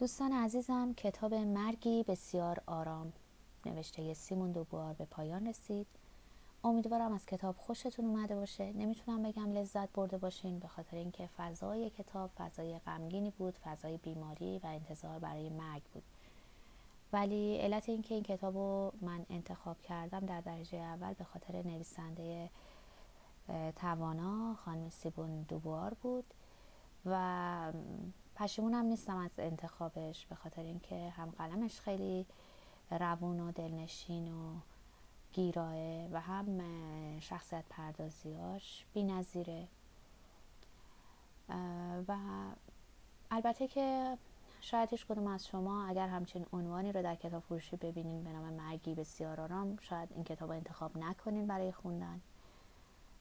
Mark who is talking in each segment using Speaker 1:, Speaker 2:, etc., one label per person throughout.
Speaker 1: دوستان عزیزم کتاب مرگی بسیار آرام. نوشته سیمون دوبوار به پایان رسید. امیدوارم از کتاب خوشتون اومده باشه. نمی‌تونم بگم لذت برده باشین به خاطر اینکه فضای کتاب فضای غمگینی بود فضای بیماری و انتظار برای مرگ بود. ولی علت اینکه این کتاب رو من انتخاب کردم در درجه اول به خاطر نویسنده توانا خانم سیبون دوبوار بود. و پشیمونم نیستم از انتخابش به خاطر اینکه هم قلمش خیلی روون و دلنشین و گیراه و هم شخصیت پردازیاش بی نظیره و البته که شاید هیچ کدوم از شما اگر همچین عنوانی رو در کتاب فروشی ببینین به نام مرگی بسیار آرام شاید این کتاب انتخاب نکنین برای خوندن.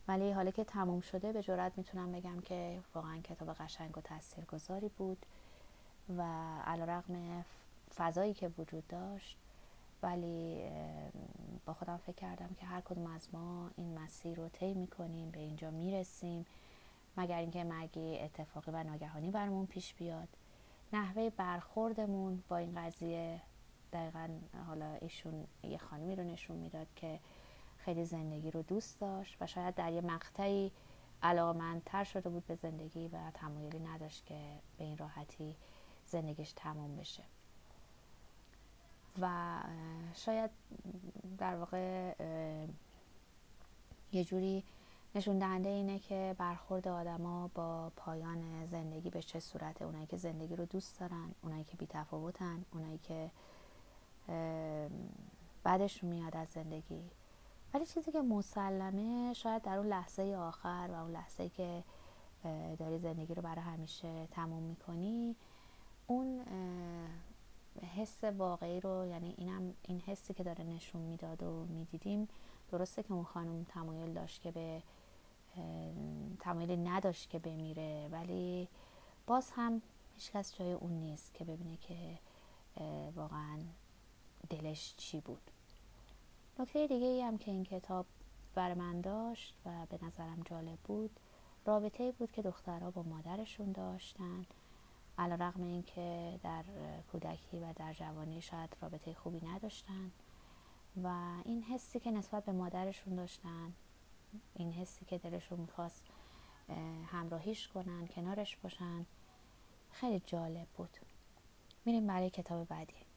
Speaker 1: ولی حالا که تموم شده به جرات می‌تونم بگم که واقعا کتاب قشنگ و تاثیرگذاری بود و علیرغم فضایی که وجود داشت ولی با خودم فکر کردم که هر کدوم از ما این مسیر رو طی می‌کنیم به اینجا می‌رسیم مگر اینکه مرگی اتفاقی و ناگهانی برمون پیش بیاد. نحوه برخوردمون با این قضیه دقیقا حالا ایشون یه خانمی رو نشون می‌داد که خیلی زندگی رو دوست داشت و شاید در یه مقطعی علاقمندتر شده بود به زندگی و تمایلی نداشت که به این راحتی زندگیش تموم بشه. و شاید در واقع یه جوری نشون دهنده اینه که برخورد آدما با پایان زندگی به چه صورته. اونایی که زندگی رو دوست دارن اونایی که بیتفاوتن اونایی که بعدشون میاد از زندگی. ولی چیزی که مسلمه شاید در اون لحظه آخر و اون لحظه که داری زندگی رو برای همیشه تموم می‌کنی اون حس واقعی رو یعنی اینم این حسی که داره نشون می‌داد و می‌دیدیم درسته که اون خانم تمایل داشت که به تمایلی نداشت که بمیره ولی باز هم هیچکس جای اون نیست که ببینه که واقعا دلش چی بود. نکته دیگه ای هم که این کتاب بر من داشت و به نظرم جالب بود رابطه بود که دخترها با مادرشون داشتن. علا رقم این که در کودکی و در جوانی شاید رابطه خوبی نداشتن و این حسی که نسبت به مادرشون داشتن این حسی که دلشون می‌خواست همراهیش کنن کنارش باشن خیلی جالب بود. میریم برای کتاب بعدی.